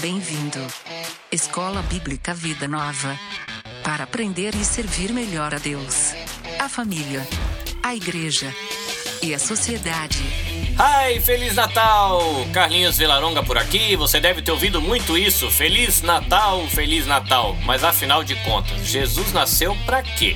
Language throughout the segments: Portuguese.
Bem-vindo. Escola Bíblica Vida Nova. Para aprender e servir melhor a Deus, a família, a igreja e a sociedade. Ai, Feliz Natal! Carlinhos Vilaronga por aqui. Você deve ter ouvido muito isso. Feliz Natal, Feliz Natal. Mas afinal de contas, Jesus nasceu para quê?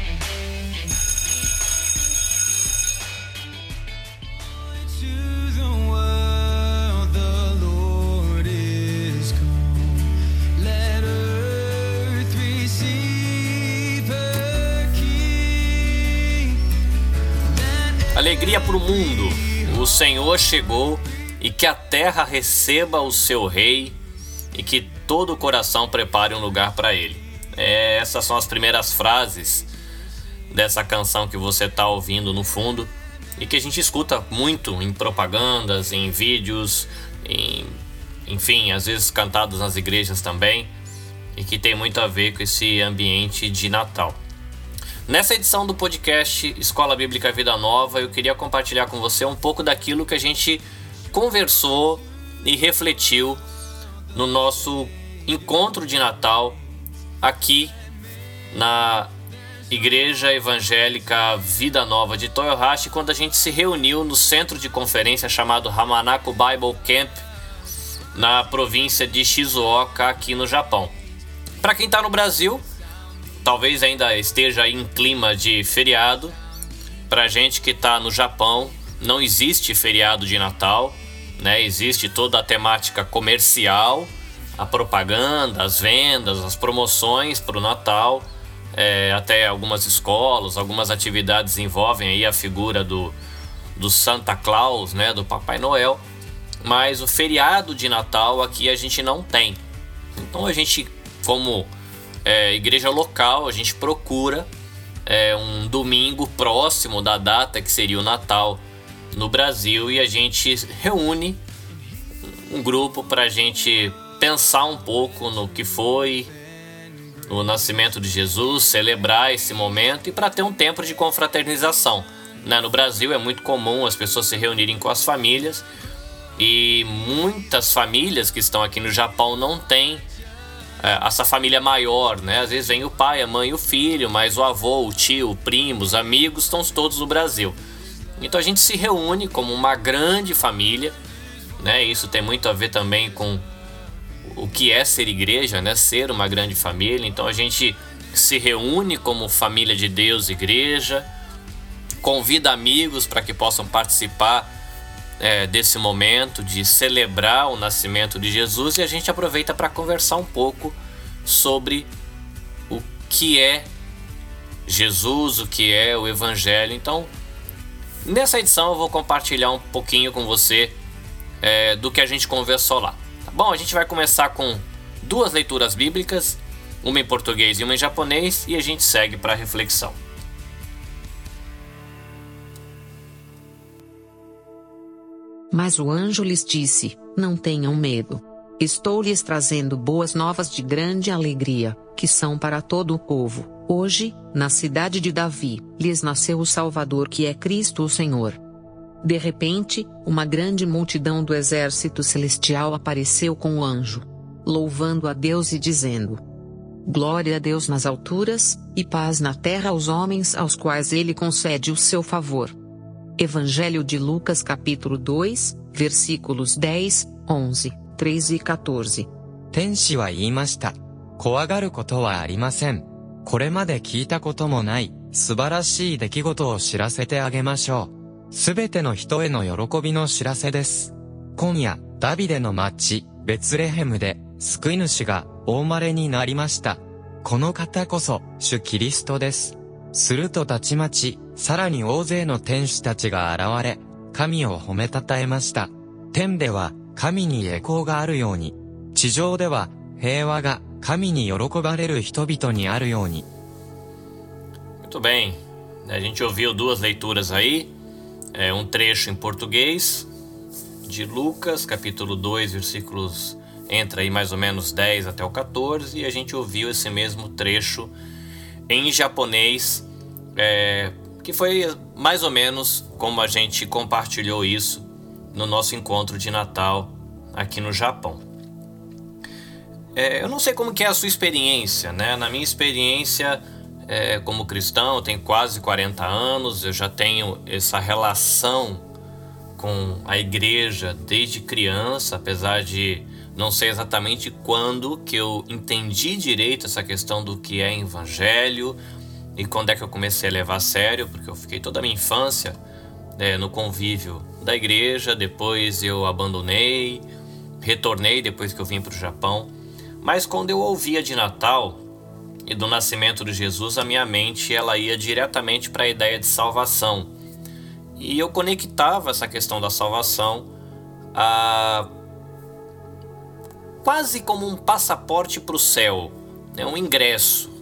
Mundo. O Senhor chegou e que a terra receba o seu rei e que todo o coração prepare um lugar para ele. É, essas são as primeiras frases dessa canção que você está ouvindo no fundo e que a gente escuta muito em propagandas, em vídeos, em, enfim, às vezes cantados nas igrejas também e que tem muito a ver com esse ambiente de Natal. Nessa edição do podcast Escola Bíblica Vida Nova, eu queria compartilhar com você um pouco daquilo que a gente conversou e refletiu no nosso encontro de Natal aqui na Igreja Evangélica Vida Nova de Toyohashi, quando a gente se reuniu no centro de conferência chamado Hamanako Bible Camp, na província de Shizuoka, aqui no Japão. Para quem está no Brasil, talvez ainda esteja em clima de feriado. Para gente que está no Japão, não existe feriado de Natal, né? Existe toda a temática comercial, a propaganda, as vendas, as promoções para o Natal. É, até algumas escolas, algumas atividades envolvem aí a figura do, do Santa Claus, né, do Papai Noel. Mas o feriado de Natal aqui a gente não tem. Então a gente, como é, igreja local, a gente procura é, um domingo próximo da data que seria o Natal no Brasil e a gente reúne um grupo para a gente pensar um pouco no que foi o nascimento de Jesus, celebrar esse momento e para ter um tempo de confraternização. Né? No Brasil é muito comum as pessoas se reunirem com as famílias e muitas famílias que estão aqui no Japão não têm essa família maior, né? Às vezes vem o pai, a mãe o filho, mas o avô, o tio, o primo, os amigos estão todos no Brasil. Então a gente se reúne como uma grande família, né? Isso tem muito a ver também com o que é ser igreja, né? Ser uma grande família. Então a gente se reúne como família de Deus, igreja, convida amigos para que possam participar é, desse momento de celebrar o nascimento de Jesus e a gente aproveita para conversar um pouco sobre o que é Jesus, o que é o Evangelho. Então, nessa edição eu vou compartilhar um pouquinho com você é, do que a gente conversou lá. Tá bom? A gente vai começar com duas leituras bíblicas, uma em português e uma em japonês, e a gente segue para a reflexão. Mas o anjo lhes disse: Não tenham medo. Estou lhes trazendo boas novas de grande alegria, que são para todo o povo. Hoje, na cidade de Davi, lhes nasceu o Salvador que é Cristo o Senhor. De repente, uma grande multidão do exército celestial apareceu com o anjo, louvando a Deus e dizendo: Glória a Deus nas alturas, e paz na terra aos homens aos quais ele concede o seu favor. Evangelho de Lucas capítulo 2, versículos 10, 11, 13 e 14. 天使は言いました。怖がることはありません。これまで聞いたこともない素晴らしい出来事を知らせてあげましょう。すべての人への喜びの知らせです。今夜、ダビデの町、ベツレヘムで、救い主がお生まれになりました。この方こそ、主キリストです。するとたちまち、さらに大勢の天使たちが現れ、神を褒めたたえました。天では、神に栄光があるように、地上では、平和が神に喜ばれる人々にあるように。Muito bem, a gente ouviu duas leituras aí, é, um trecho em português de Lucas, capítulo 2, versículos entra aí mais ou menos 10 até o 14, e a gente ouviu esse mesmo trecho em japonês, é, que foi mais ou menos como a gente compartilhou isso no nosso encontro de Natal aqui no Japão. É, eu não sei como que é a sua experiência, né? Na minha experiência é, como cristão, eu tenho quase 40 anos, eu já tenho essa relação com a igreja desde criança, apesar de não sei exatamente quando que eu entendi direito essa questão do que é evangelho e quando é que eu comecei a levar a sério, porque eu fiquei toda a minha infância é, no convívio da igreja, depois eu abandonei, retornei depois que eu vim para o Japão. Mas quando eu ouvia de Natal e do nascimento de Jesus, a minha mente ela ia diretamente para a ideia de salvação. E eu conectava essa questão da salvação a quase como um passaporte para o céu, né? um ingresso.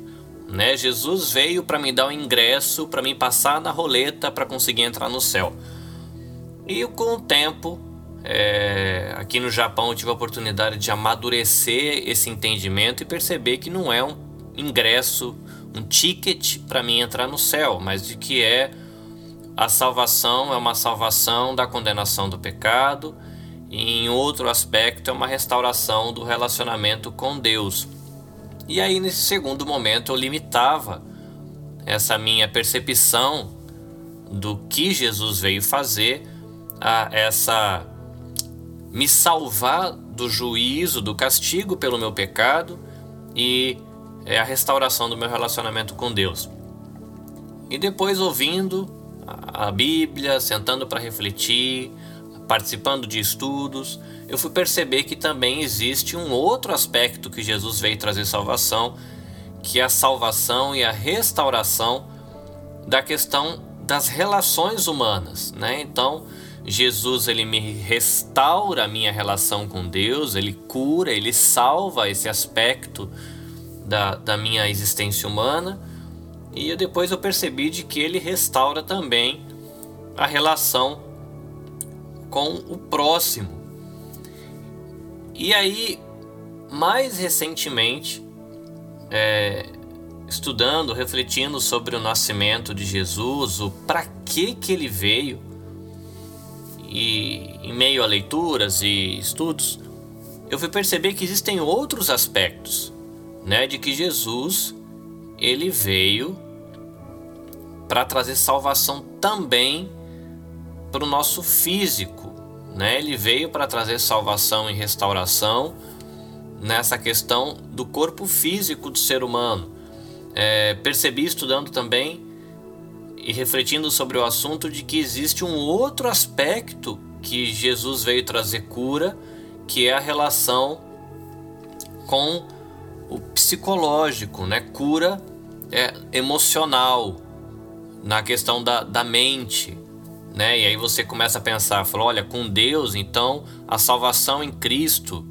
Né? Jesus veio para me dar um ingresso, para me passar na roleta para conseguir entrar no céu. E com o tempo, é, aqui no Japão eu tive a oportunidade de amadurecer esse entendimento e perceber que não é um ingresso, um ticket para mim entrar no céu, mas de que é a salvação é uma salvação da condenação do pecado e em outro aspecto é uma restauração do relacionamento com Deus. E aí nesse segundo momento eu limitava essa minha percepção do que Jesus veio fazer a essa me salvar do juízo, do castigo pelo meu pecado e é a restauração do meu relacionamento com Deus. E depois ouvindo a Bíblia, sentando para refletir, participando de estudos, eu fui perceber que também existe um outro aspecto que Jesus veio trazer salvação, que é a salvação e a restauração da questão das relações humanas, né? Então, Jesus ele me restaura a minha relação com Deus, ele cura, ele salva esse aspecto da, da minha existência humana. E depois eu percebi de que ele restaura também a relação com o próximo. E aí, mais recentemente, é, estudando, refletindo sobre o nascimento de Jesus, o para que que ele veio, e em meio a leituras e estudos, eu fui perceber que existem outros aspectos, né, de que Jesus ele veio para trazer salvação também para o nosso físico, né? Ele veio para trazer salvação e restauração nessa questão do corpo físico do ser humano. É, percebi estudando também e refletindo sobre o assunto de que existe um outro aspecto que Jesus veio trazer cura, que é a relação com o psicológico, né? Cura é, emocional na questão da, da mente, né? E aí você começa a pensar, fala, olha, com Deus, então a salvação em Cristo,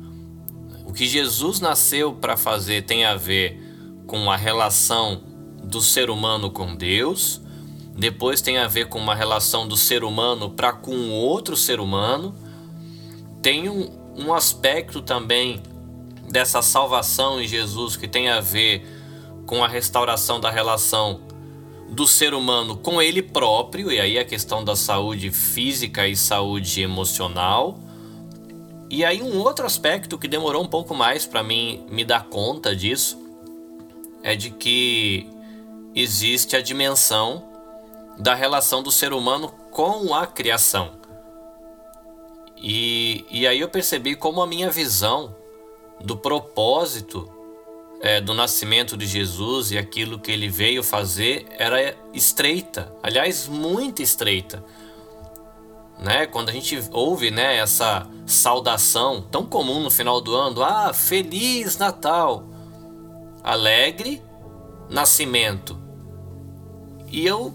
o que Jesus nasceu para fazer tem a ver com a relação do ser humano com Deus, depois tem a ver com uma relação do ser humano para com outro ser humano. Tem um, um aspecto também dessa salvação em Jesus que tem a ver com a restauração da relação do ser humano com ele próprio, e aí a questão da saúde física e saúde emocional. E aí um outro aspecto que demorou um pouco mais para mim me dar conta disso é de que existe a dimensão da relação do ser humano com a criação. E, e aí eu percebi como a minha visão do propósito é, do nascimento de Jesus e aquilo que ele veio fazer era estreita, aliás, muito estreita. Né? Quando a gente ouve né, essa saudação tão comum no final do ano, ah, Feliz Natal, alegre nascimento. E eu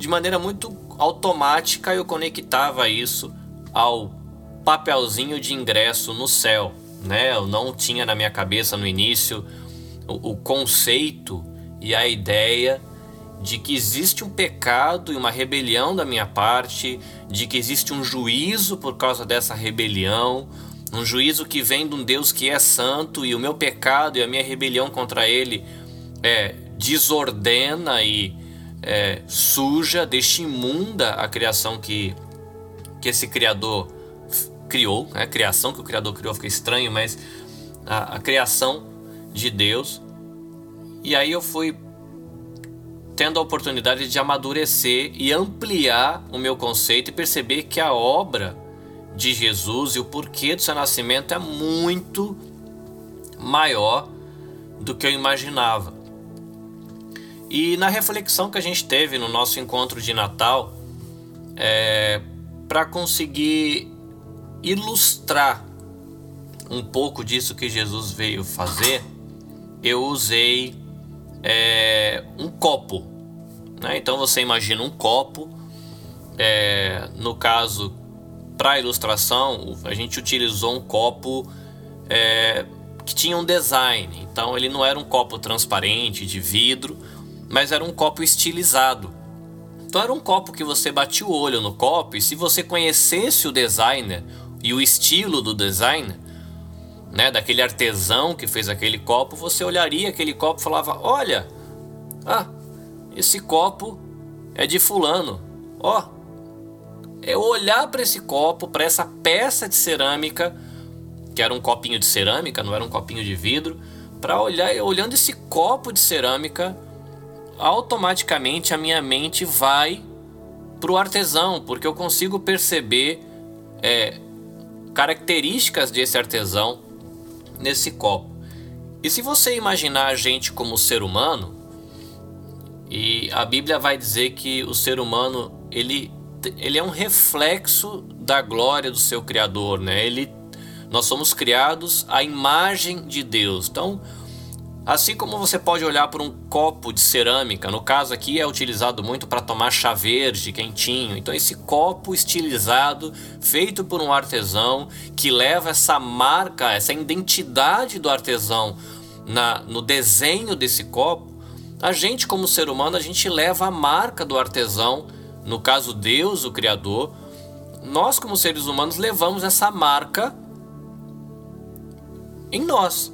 de maneira muito automática eu conectava isso ao papelzinho de ingresso no céu, né? Eu não tinha na minha cabeça no início o, o conceito e a ideia de que existe um pecado e uma rebelião da minha parte, de que existe um juízo por causa dessa rebelião, um juízo que vem de um Deus que é santo e o meu pecado e a minha rebelião contra ele é desordena e é, suja, deixa imunda a criação que, que esse criador criou. Né? A criação que o criador criou fica estranho, mas a, a criação de Deus. E aí eu fui tendo a oportunidade de amadurecer e ampliar o meu conceito e perceber que a obra de Jesus e o porquê do seu nascimento é muito maior do que eu imaginava. E na reflexão que a gente teve no nosso encontro de Natal, é, para conseguir ilustrar um pouco disso que Jesus veio fazer, eu usei é, um copo. Né? Então você imagina um copo. É, no caso, para ilustração, a gente utilizou um copo é, que tinha um design. Então ele não era um copo transparente de vidro, mas era um copo estilizado. Então era um copo que você batia o olho no copo e se você conhecesse o designer e o estilo do designer, né, daquele artesão que fez aquele copo, você olharia aquele copo e falava: "Olha, ah, esse copo é de fulano. Ó, é olhar para esse copo, para essa peça de cerâmica, que era um copinho de cerâmica, não era um copinho de vidro, para olhar, olhando esse copo de cerâmica, automaticamente a minha mente vai pro artesão, porque eu consigo perceber é, características desse artesão nesse copo. E se você imaginar a gente como ser humano, e a Bíblia vai dizer que o ser humano ele, ele é um reflexo da glória do seu Criador, né? Ele, nós somos criados à imagem de Deus. Então, assim como você pode olhar para um copo de cerâmica, no caso aqui é utilizado muito para tomar chá verde quentinho. Então, esse copo estilizado, feito por um artesão, que leva essa marca, essa identidade do artesão na, no desenho desse copo a gente, como ser humano, a gente leva a marca do artesão, no caso Deus, o Criador. Nós, como seres humanos, levamos essa marca em nós.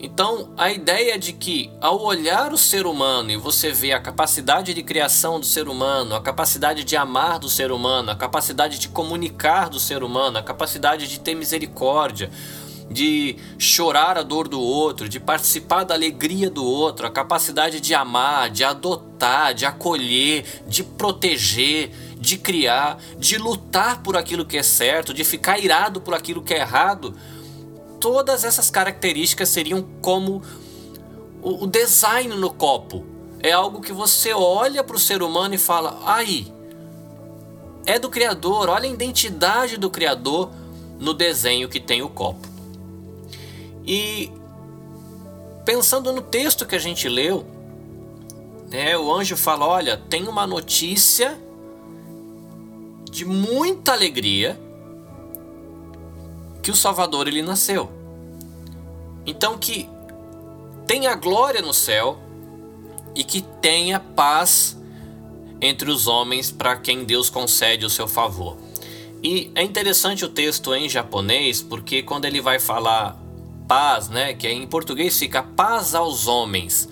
Então, a ideia de que ao olhar o ser humano e você vê a capacidade de criação do ser humano, a capacidade de amar do ser humano, a capacidade de comunicar do ser humano, a capacidade de ter misericórdia, de chorar a dor do outro, de participar da alegria do outro, a capacidade de amar, de adotar, de acolher, de proteger, de criar, de lutar por aquilo que é certo, de ficar irado por aquilo que é errado. Todas essas características seriam como o design no copo. É algo que você olha para o ser humano e fala: aí, é do Criador, olha a identidade do Criador no desenho que tem o copo. E pensando no texto que a gente leu, né, o anjo fala: Olha, tem uma notícia de muita alegria que o Salvador ele nasceu. Então que tenha glória no céu e que tenha paz entre os homens para quem Deus concede o seu favor. E é interessante o texto em japonês, porque quando ele vai falar paz, né? Que em português fica paz aos homens.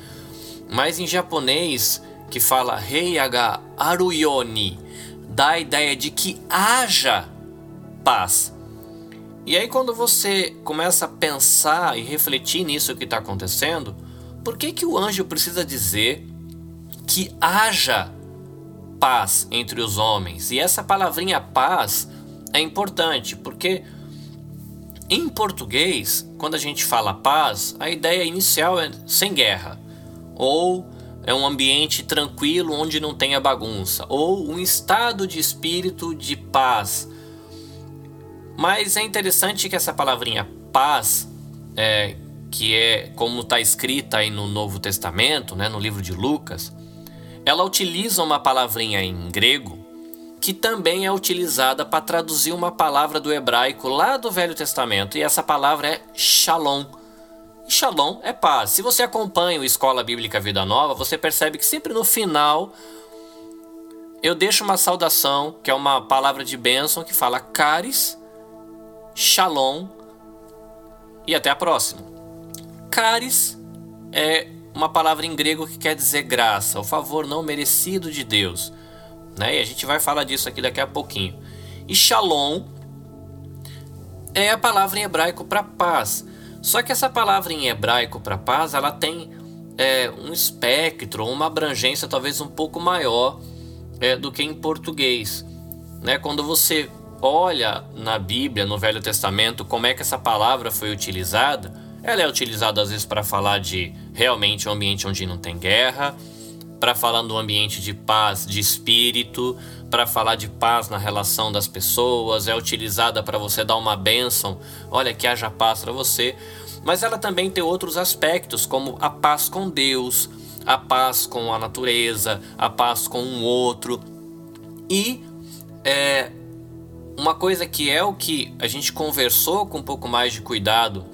Mas em japonês, que fala Heiaga Aruyoni, dá a ideia de que haja paz. E aí quando você começa a pensar e refletir nisso que está acontecendo, por que, que o anjo precisa dizer que haja paz entre os homens? E essa palavrinha paz é importante, porque em português, quando a gente fala paz, a ideia inicial é sem guerra, ou é um ambiente tranquilo onde não tenha bagunça, ou um estado de espírito de paz. Mas é interessante que essa palavrinha paz, é, que é como está escrita aí no Novo Testamento, né, no livro de Lucas, ela utiliza uma palavrinha em grego que também é utilizada para traduzir uma palavra do hebraico lá do Velho Testamento, e essa palavra é shalom. E shalom é paz. Se você acompanha o Escola Bíblica Vida Nova, você percebe que sempre no final eu deixo uma saudação, que é uma palavra de bênção que fala caris, shalom e até a próxima. Caris é uma palavra em grego que quer dizer graça, o favor não merecido de Deus né? E a gente vai falar disso aqui daqui a pouquinho. E shalom é a palavra em hebraico para paz. Só que essa palavra em hebraico para paz, ela tem é, um espectro, uma abrangência talvez um pouco maior é, do que em português. Né? Quando você olha na Bíblia, no Velho Testamento, como é que essa palavra foi utilizada, ela é utilizada às vezes para falar de realmente um ambiente onde não tem guerra, para falar do ambiente de paz de espírito, para falar de paz na relação das pessoas, é utilizada para você dar uma bênção, olha que haja paz para você, mas ela também tem outros aspectos, como a paz com Deus, a paz com a natureza, a paz com um outro. E é, uma coisa que é o que a gente conversou com um pouco mais de cuidado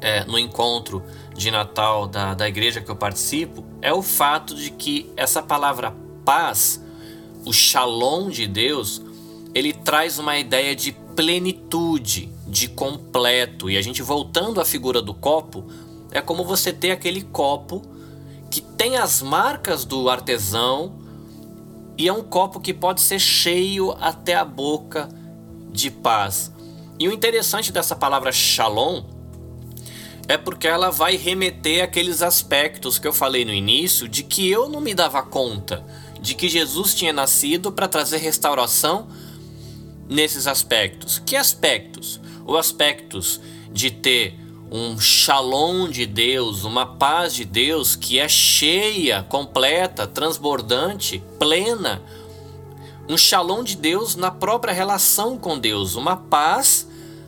é, no encontro de Natal da, da igreja que eu participo é o fato de que essa palavra paz, o shalom de Deus, ele traz uma ideia de plenitude, de completo. E a gente voltando à figura do copo, é como você ter aquele copo que tem as marcas do artesão e é um copo que pode ser cheio até a boca de paz. E o interessante dessa palavra shalom é porque ela vai remeter aqueles aspectos que eu falei no início de que eu não me dava conta de que Jesus tinha nascido para trazer restauração nesses aspectos. Que aspectos? Os aspectos de ter um shalom de Deus, uma paz de Deus que é cheia, completa, transbordante, plena. Um shalom de Deus na própria relação com Deus, uma paz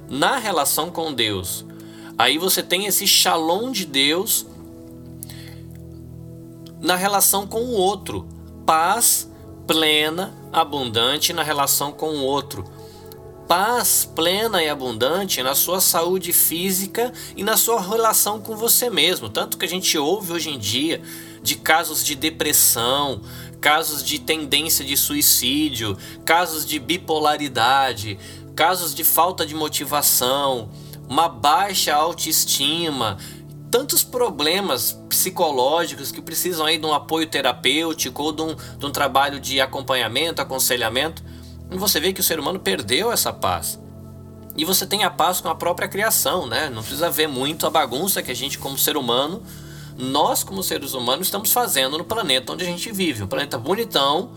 na relação com Deus. Aí você tem esse shalom de Deus na relação com o outro, paz plena, abundante na relação com o outro. Paz plena e abundante na sua saúde física e na sua relação com você mesmo. Tanto que a gente ouve hoje em dia de casos de depressão, casos de tendência de suicídio, casos de bipolaridade, casos de falta de motivação, uma baixa autoestima, tantos problemas psicológicos que precisam aí de um apoio terapêutico ou de um, de um trabalho de acompanhamento, aconselhamento. Você vê que o ser humano perdeu essa paz. E você tem a paz com a própria criação, né? Não precisa ver muito a bagunça que a gente, como ser humano, nós, como seres humanos, estamos fazendo no planeta onde a gente vive. Um planeta bonitão,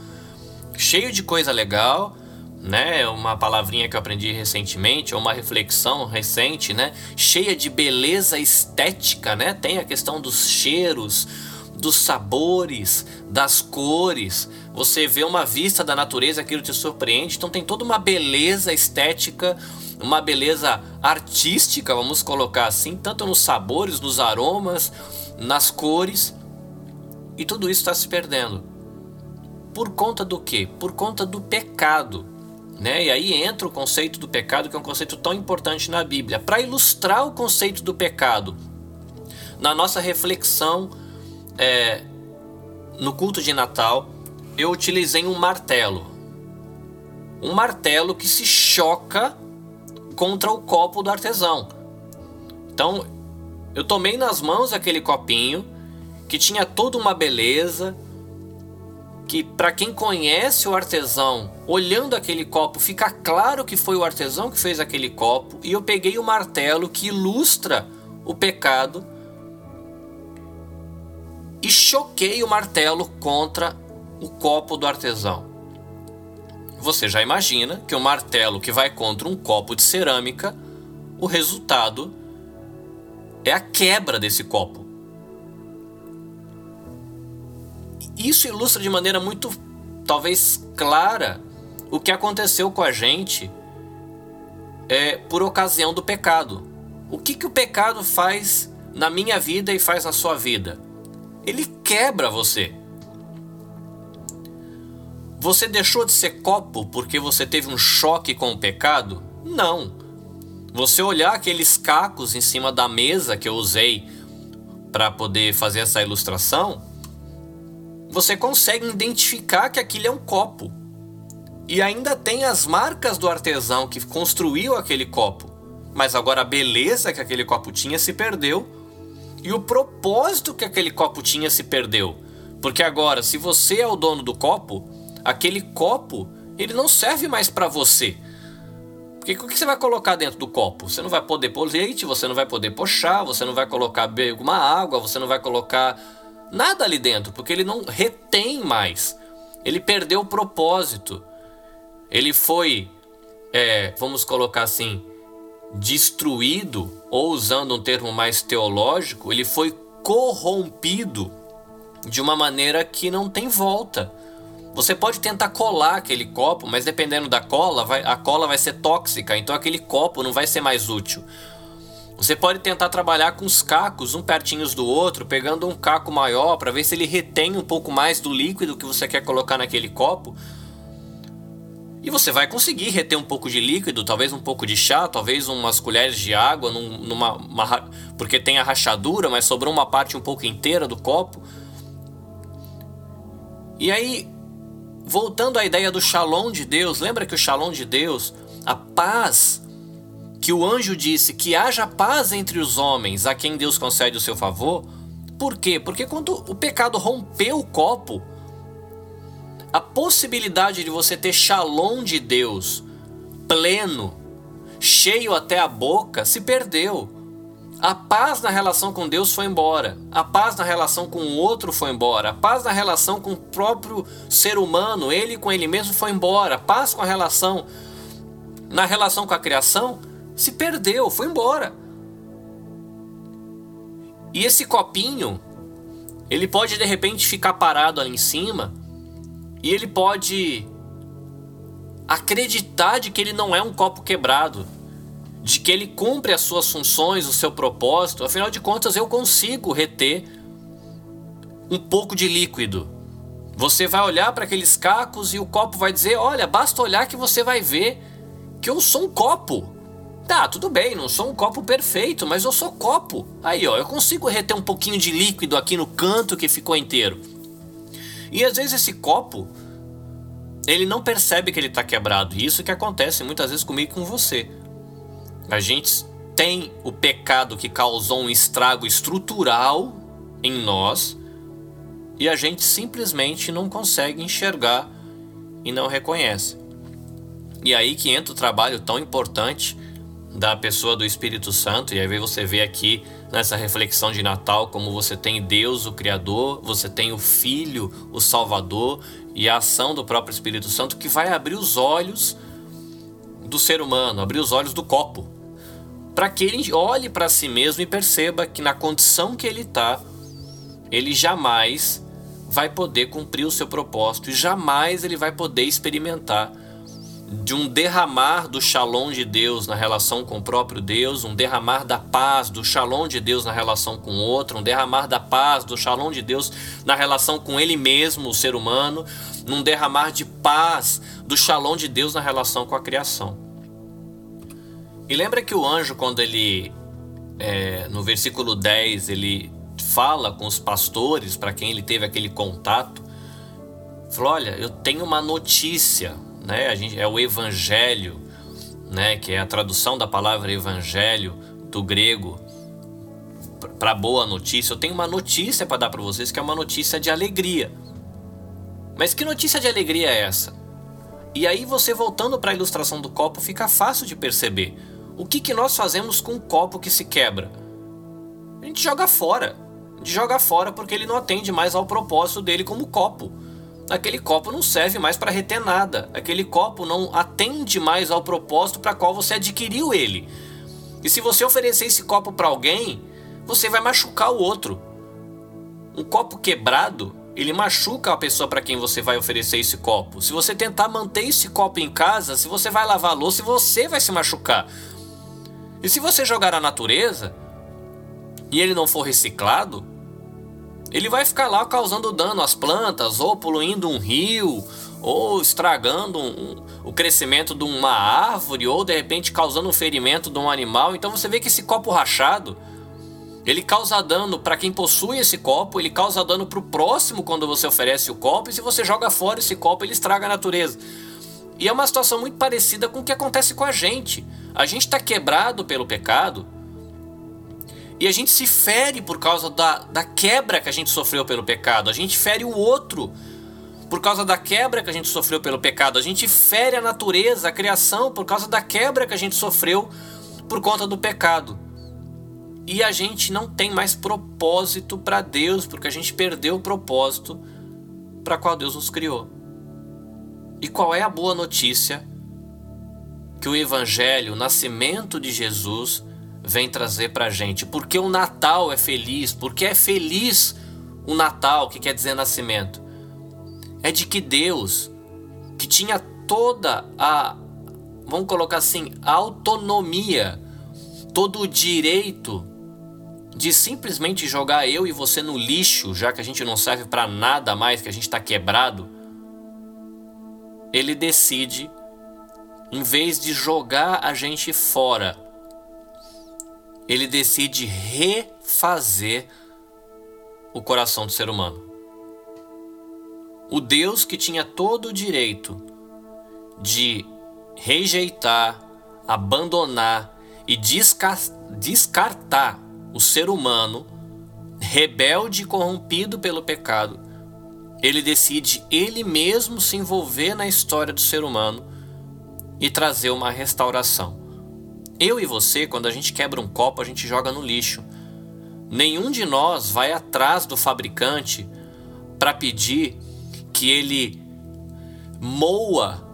cheio de coisa legal, né? Uma palavrinha que eu aprendi recentemente, ou uma reflexão recente, né? Cheia de beleza estética, né? Tem a questão dos cheiros, dos sabores, das cores. Você vê uma vista da natureza, aquilo te surpreende. Então tem toda uma beleza estética, uma beleza artística, vamos colocar assim, tanto nos sabores, nos aromas, nas cores. E tudo isso está se perdendo. Por conta do quê? Por conta do pecado. Né? E aí entra o conceito do pecado, que é um conceito tão importante na Bíblia. Para ilustrar o conceito do pecado, na nossa reflexão é, no culto de Natal, eu utilizei um martelo. Um martelo que se choca contra o copo do artesão. Então, eu tomei nas mãos aquele copinho que tinha toda uma beleza, que para quem conhece o artesão, olhando aquele copo, fica claro que foi o artesão que fez aquele copo, e eu peguei o martelo que ilustra o pecado e choquei o martelo contra o copo do artesão. Você já imagina que o martelo que vai contra um copo de cerâmica, o resultado é a quebra desse copo. Isso ilustra de maneira muito, talvez clara, o que aconteceu com a gente é, por ocasião do pecado. O que, que o pecado faz na minha vida e faz na sua vida? Ele quebra você. Você deixou de ser copo porque você teve um choque com o pecado? Não. Você olhar aqueles cacos em cima da mesa que eu usei para poder fazer essa ilustração, você consegue identificar que aquilo é um copo. E ainda tem as marcas do artesão que construiu aquele copo. Mas agora a beleza que aquele copo tinha se perdeu e o propósito que aquele copo tinha se perdeu. Porque agora, se você é o dono do copo, aquele copo, ele não serve mais para você. Porque o que você vai colocar dentro do copo? Você não vai poder pôr leite, você não vai poder pôr chá, você não vai colocar uma água, você não vai colocar nada ali dentro, porque ele não retém mais. Ele perdeu o propósito. Ele foi, é, vamos colocar assim, destruído, ou usando um termo mais teológico, ele foi corrompido de uma maneira que não tem volta. Você pode tentar colar aquele copo, mas dependendo da cola, vai, a cola vai ser tóxica, então aquele copo não vai ser mais útil. Você pode tentar trabalhar com os cacos, um pertinhos do outro, pegando um caco maior para ver se ele retém um pouco mais do líquido que você quer colocar naquele copo. E você vai conseguir reter um pouco de líquido, talvez um pouco de chá, talvez umas colheres de água, num, numa, uma, porque tem a rachadura, mas sobrou uma parte um pouco inteira do copo. E aí, voltando à ideia do shalom de Deus, lembra que o shalom de Deus, a paz que o anjo disse que haja paz entre os homens a quem Deus concede o seu favor. Por quê? Porque quando o pecado rompeu o copo, a possibilidade de você ter shalom de Deus pleno, cheio até a boca, se perdeu. A paz na relação com Deus foi embora. A paz na relação com o outro foi embora. A paz na relação com o próprio ser humano, ele com ele mesmo foi embora. A paz com a relação na relação com a criação se perdeu, foi embora. E esse copinho, ele pode de repente ficar parado ali em cima e ele pode acreditar de que ele não é um copo quebrado, de que ele cumpre as suas funções, o seu propósito. Afinal de contas, eu consigo reter um pouco de líquido. Você vai olhar para aqueles cacos e o copo vai dizer: Olha, basta olhar que você vai ver que eu sou um copo. Tá, tudo bem, não sou um copo perfeito, mas eu sou copo. Aí, ó, eu consigo reter um pouquinho de líquido aqui no canto que ficou inteiro. E às vezes esse copo, ele não percebe que ele está quebrado. E isso que acontece muitas vezes comigo e com você. A gente tem o pecado que causou um estrago estrutural em nós e a gente simplesmente não consegue enxergar e não reconhece. E aí que entra o trabalho tão importante da pessoa do Espírito Santo, e aí você vê aqui nessa reflexão de Natal como você tem Deus, o Criador, você tem o Filho, o Salvador, e a ação do próprio Espírito Santo que vai abrir os olhos do ser humano, abrir os olhos do copo, para que ele olhe para si mesmo e perceba que na condição que ele está, ele jamais vai poder cumprir o seu propósito e jamais ele vai poder experimentar de um derramar do shalom de Deus na relação com o próprio Deus, um derramar da paz do shalom de Deus na relação com o outro, um derramar da paz do shalom de Deus na relação com ele mesmo, o ser humano, num derramar de paz do shalom de Deus na relação com a criação. E lembra que o anjo, quando ele, é, no versículo 10, ele fala com os pastores, para quem ele teve aquele contato, falou: Olha, eu tenho uma notícia né? A gente é o evangelho, né, que é a tradução da palavra evangelho do grego para boa notícia. Eu tenho uma notícia para dar para vocês que é uma notícia de alegria. Mas que notícia de alegria é essa? E aí você voltando para a ilustração do copo fica fácil de perceber. O que, que nós fazemos com um copo que se quebra? A gente joga fora. A gente joga fora porque ele não atende mais ao propósito dele como copo aquele copo não serve mais para reter nada. Aquele copo não atende mais ao propósito para qual você adquiriu ele. E se você oferecer esse copo para alguém, você vai machucar o outro. Um copo quebrado, ele machuca a pessoa para quem você vai oferecer esse copo. Se você tentar manter esse copo em casa, se você vai lavar a louça, você vai se machucar. E se você jogar na natureza e ele não for reciclado, ele vai ficar lá causando dano às plantas, ou poluindo um rio, ou estragando um, o crescimento de uma árvore, ou de repente causando um ferimento de um animal. Então você vê que esse copo rachado, ele causa dano para quem possui esse copo, ele causa dano para o próximo quando você oferece o copo, e se você joga fora esse copo, ele estraga a natureza. E é uma situação muito parecida com o que acontece com a gente. A gente está quebrado pelo pecado, e a gente se fere por causa da, da quebra que a gente sofreu pelo pecado. A gente fere o outro por causa da quebra que a gente sofreu pelo pecado. A gente fere a natureza, a criação, por causa da quebra que a gente sofreu por conta do pecado. E a gente não tem mais propósito para Deus, porque a gente perdeu o propósito para qual Deus nos criou. E qual é a boa notícia que o Evangelho, o nascimento de Jesus, vem trazer para a gente? Porque o Natal é feliz, porque é feliz o Natal, que quer dizer nascimento. É de que Deus, que tinha toda a, vamos colocar assim, autonomia, todo o direito de simplesmente jogar eu e você no lixo, já que a gente não serve para nada mais, que a gente está quebrado, ele decide, em vez de jogar a gente fora, ele decide refazer o coração do ser humano. O Deus que tinha todo o direito de rejeitar, abandonar e descartar o ser humano, rebelde e corrompido pelo pecado, ele decide ele mesmo se envolver na história do ser humano e trazer uma restauração. Eu e você, quando a gente quebra um copo, a gente joga no lixo. Nenhum de nós vai atrás do fabricante para pedir que ele moa,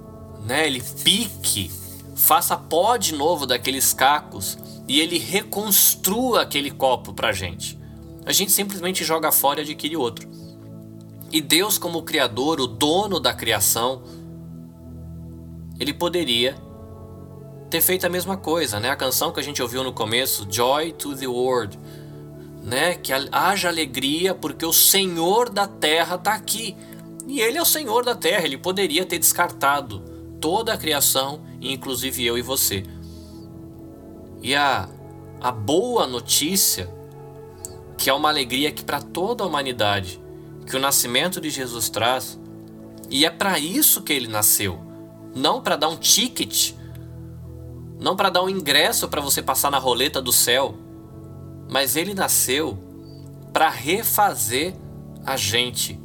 né, ele pique, faça pó de novo daqueles cacos e ele reconstrua aquele copo para a gente. A gente simplesmente joga fora e adquire outro. E Deus, como Criador, o dono da criação, ele poderia ter feito a mesma coisa, né? A canção que a gente ouviu no começo, Joy to the World, né? Que haja alegria porque o Senhor da terra está aqui. E ele é o Senhor da terra, ele poderia ter descartado toda a criação, inclusive eu e você. E a, a boa notícia, que é uma alegria que para toda a humanidade, que o nascimento de Jesus traz, e é para isso que ele nasceu, não para dar um ticket, não para dar um ingresso para você passar na roleta do céu, mas ele nasceu para refazer a gente,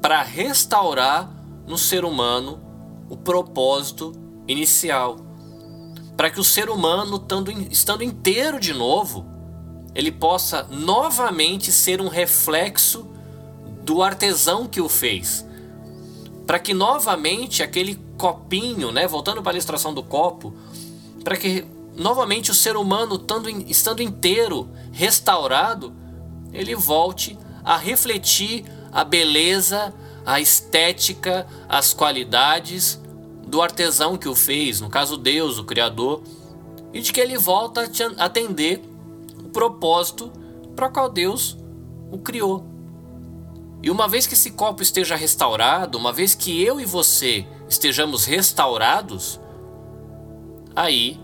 para restaurar no ser humano o propósito inicial. Para que o ser humano, estando, estando inteiro de novo, ele possa novamente ser um reflexo do artesão que o fez. Para que novamente aquele copinho, né, voltando para a ilustração do copo, para que novamente o ser humano, estando, estando inteiro, restaurado, ele volte a refletir a beleza, a estética, as qualidades do artesão que o fez, no caso Deus, o Criador, e de que ele volta a atender o propósito para qual Deus o criou. E uma vez que esse copo esteja restaurado, uma vez que eu e você estejamos restaurados, aí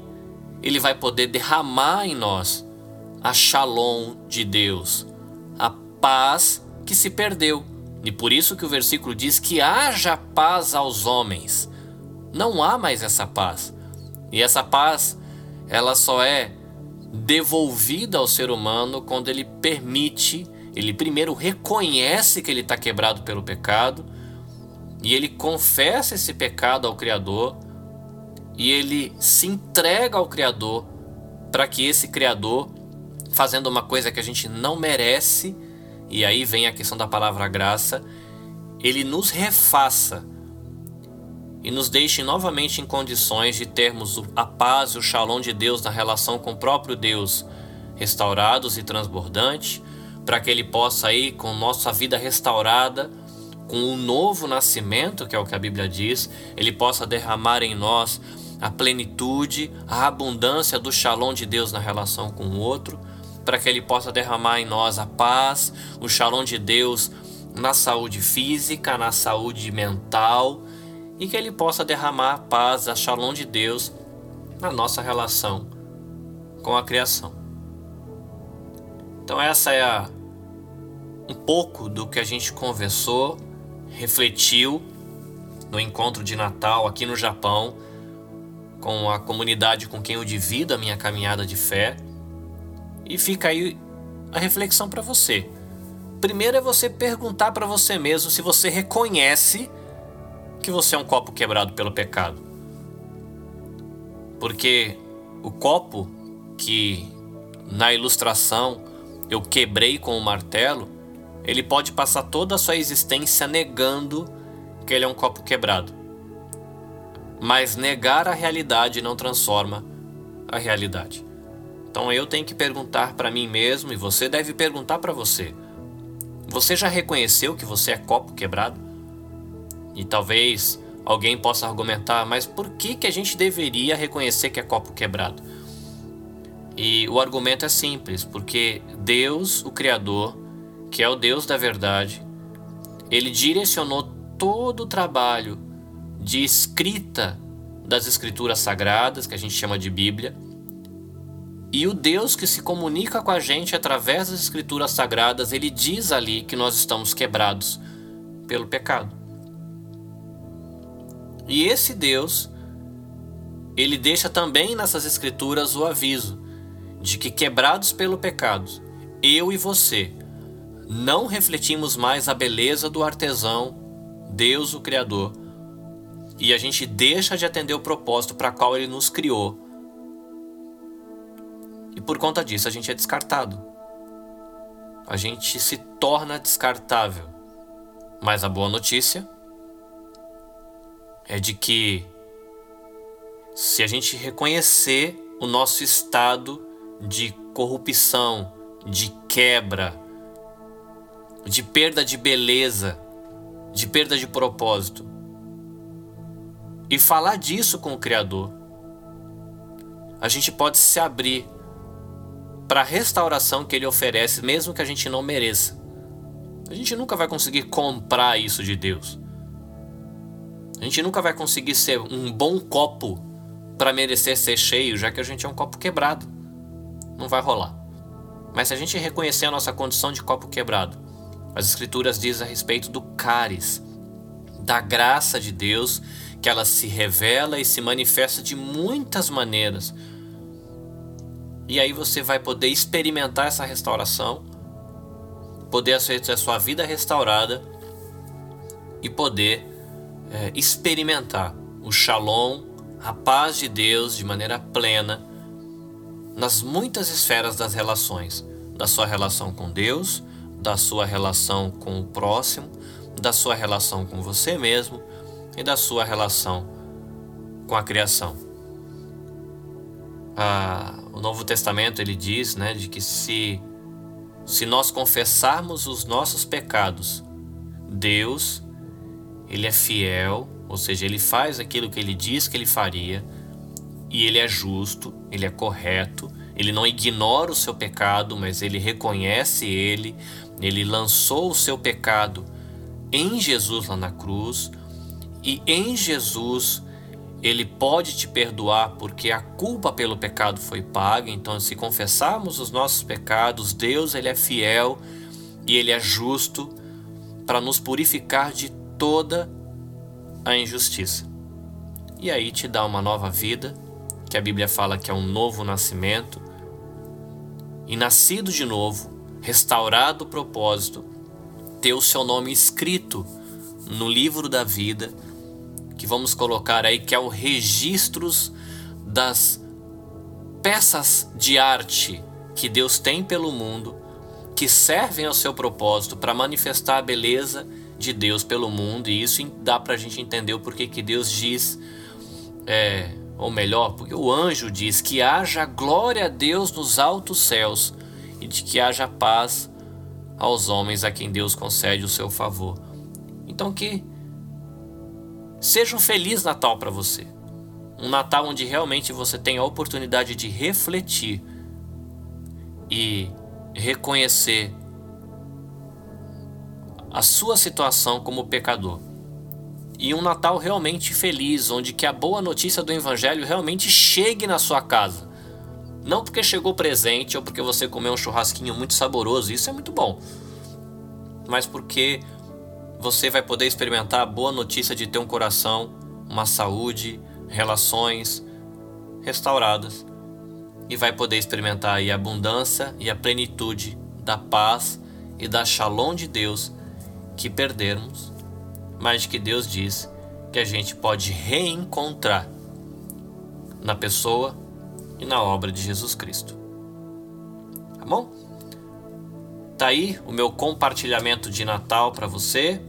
ele vai poder derramar em nós a shalom de Deus, a paz que se perdeu. E por isso que o versículo diz que haja paz aos homens não há mais essa paz. E essa paz, ela só é devolvida ao ser humano quando ele permite, ele primeiro reconhece que ele está quebrado pelo pecado, e ele confessa esse pecado ao Criador, e ele se entrega ao Criador para que esse Criador, fazendo uma coisa que a gente não merece, e aí vem a questão da palavra graça, ele nos refaça e nos deixe novamente em condições de termos a paz e o shalom de Deus na relação com o próprio Deus, restaurados e transbordantes, para que Ele possa ir com nossa vida restaurada, com um novo nascimento, que é o que a Bíblia diz, Ele possa derramar em nós a plenitude, a abundância do shalom de Deus na relação com o outro, para que Ele possa derramar em nós a paz, o shalom de Deus na saúde física, na saúde mental, e que Ele possa derramar a paz, a shalom de Deus na nossa relação com a criação. Então essa é a, um pouco do que a gente conversou, refletiu no encontro de Natal aqui no Japão, com a comunidade com quem eu divido a minha caminhada de fé. E fica aí a reflexão para você. Primeiro é você perguntar para você mesmo se você reconhece que você é um copo quebrado pelo pecado? Porque o copo que na ilustração eu quebrei com o martelo, ele pode passar toda a sua existência negando que ele é um copo quebrado. Mas negar a realidade não transforma a realidade. Então eu tenho que perguntar para mim mesmo e você deve perguntar para você. Você já reconheceu que você é copo quebrado? E talvez alguém possa argumentar, mas por que, que a gente deveria reconhecer que é copo quebrado? E o argumento é simples, porque Deus, o Criador, que é o Deus da verdade, ele direcionou todo o trabalho de escrita das escrituras sagradas, que a gente chama de Bíblia, e o Deus que se comunica com a gente através das escrituras sagradas, ele diz ali que nós estamos quebrados pelo pecado. E esse Deus, ele deixa também nessas escrituras o aviso de que quebrados pelo pecado, eu e você não refletimos mais a beleza do artesão, Deus o Criador, e a gente deixa de atender o propósito para qual ele nos criou. E por conta disso a gente é descartado. A gente se torna descartável. Mas a boa notícia é de que se a gente reconhecer o nosso estado de corrupção, de quebra, de perda de beleza, de perda de propósito, e falar disso com o Criador, a gente pode se abrir para a restauração que ele oferece, mesmo que a gente não mereça. A gente nunca vai conseguir comprar isso de Deus. A gente nunca vai conseguir ser um bom copo para merecer ser cheio, já que a gente é um copo quebrado. Não vai rolar. Mas se a gente reconhecer a nossa condição de copo quebrado, as Escrituras dizem a respeito do cáris, da graça de Deus, que ela se revela e se manifesta de muitas maneiras. E aí você vai poder experimentar essa restauração, poder ter a sua vida restaurada e poder é, experimentar o shalom, a paz de Deus de maneira plena nas muitas esferas das relações, da sua relação com Deus, da sua relação com o próximo, da sua relação com você mesmo e da sua relação com a criação. Ah, o Novo Testamento ele diz, né, de que se se nós confessarmos os nossos pecados, Deus ele é fiel, ou seja, ele faz aquilo que ele diz que ele faria, e ele é justo, ele é correto, ele não ignora o seu pecado, mas ele reconhece ele, ele lançou o seu pecado em Jesus lá na cruz, e em Jesus ele pode te perdoar porque a culpa pelo pecado foi paga. Então, se confessarmos os nossos pecados, Deus ele é fiel e ele é justo para nos purificar de toda a injustiça. E aí te dá uma nova vida, que a Bíblia fala que é um novo nascimento. E nascido de novo, restaurado o propósito, ter o seu nome escrito no livro da vida, que vamos colocar aí que é o registros das peças de arte que Deus tem pelo mundo, que servem ao seu propósito para manifestar a beleza de Deus pelo mundo, e isso dá para a gente entender o porquê que Deus diz, é, ou melhor, porque o anjo diz que haja glória a Deus nos altos céus e de que haja paz aos homens a quem Deus concede o seu favor. Então que seja um feliz Natal para você. Um Natal onde realmente você tem a oportunidade de refletir e reconhecer a sua situação como pecador. E um Natal realmente feliz, onde que a boa notícia do evangelho realmente chegue na sua casa. Não porque chegou presente ou porque você comeu um churrasquinho muito saboroso, isso é muito bom. Mas porque você vai poder experimentar a boa notícia de ter um coração, uma saúde, relações restauradas e vai poder experimentar a abundância e a plenitude da paz e da shalom de Deus que perdermos, mas que Deus diz que a gente pode reencontrar na pessoa e na obra de Jesus Cristo. Tá bom? Tá aí o meu compartilhamento de Natal para você.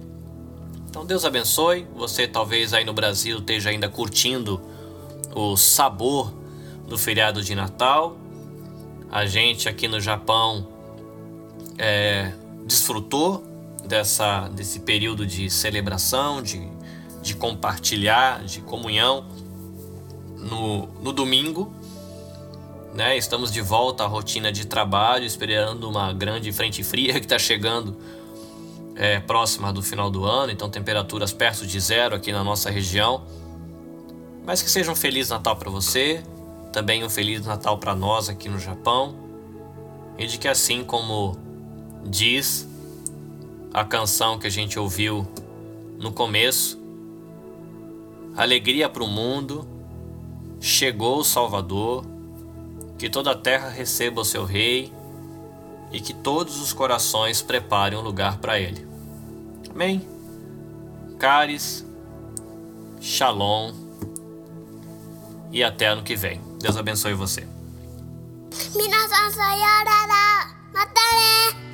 Então Deus abençoe. Você talvez aí no Brasil esteja ainda curtindo o sabor do feriado de Natal. A gente aqui no Japão é, desfrutou dessa, desse período de celebração, de, de compartilhar, de comunhão no, no domingo. Né? Estamos de volta à rotina de trabalho, esperando uma grande frente fria que está chegando é, próxima do final do ano, então temperaturas perto de zero aqui na nossa região. Mas que seja um feliz Natal para você, também um feliz Natal para nós aqui no Japão, e de que assim como diz a canção que a gente ouviu no começo, alegria para o mundo, chegou o Salvador, que toda a terra receba o seu rei e que todos os corações preparem um lugar para ele. Amém. Caris, Shalom e até ano que vem. Deus abençoe você. 皆さんさようならまたね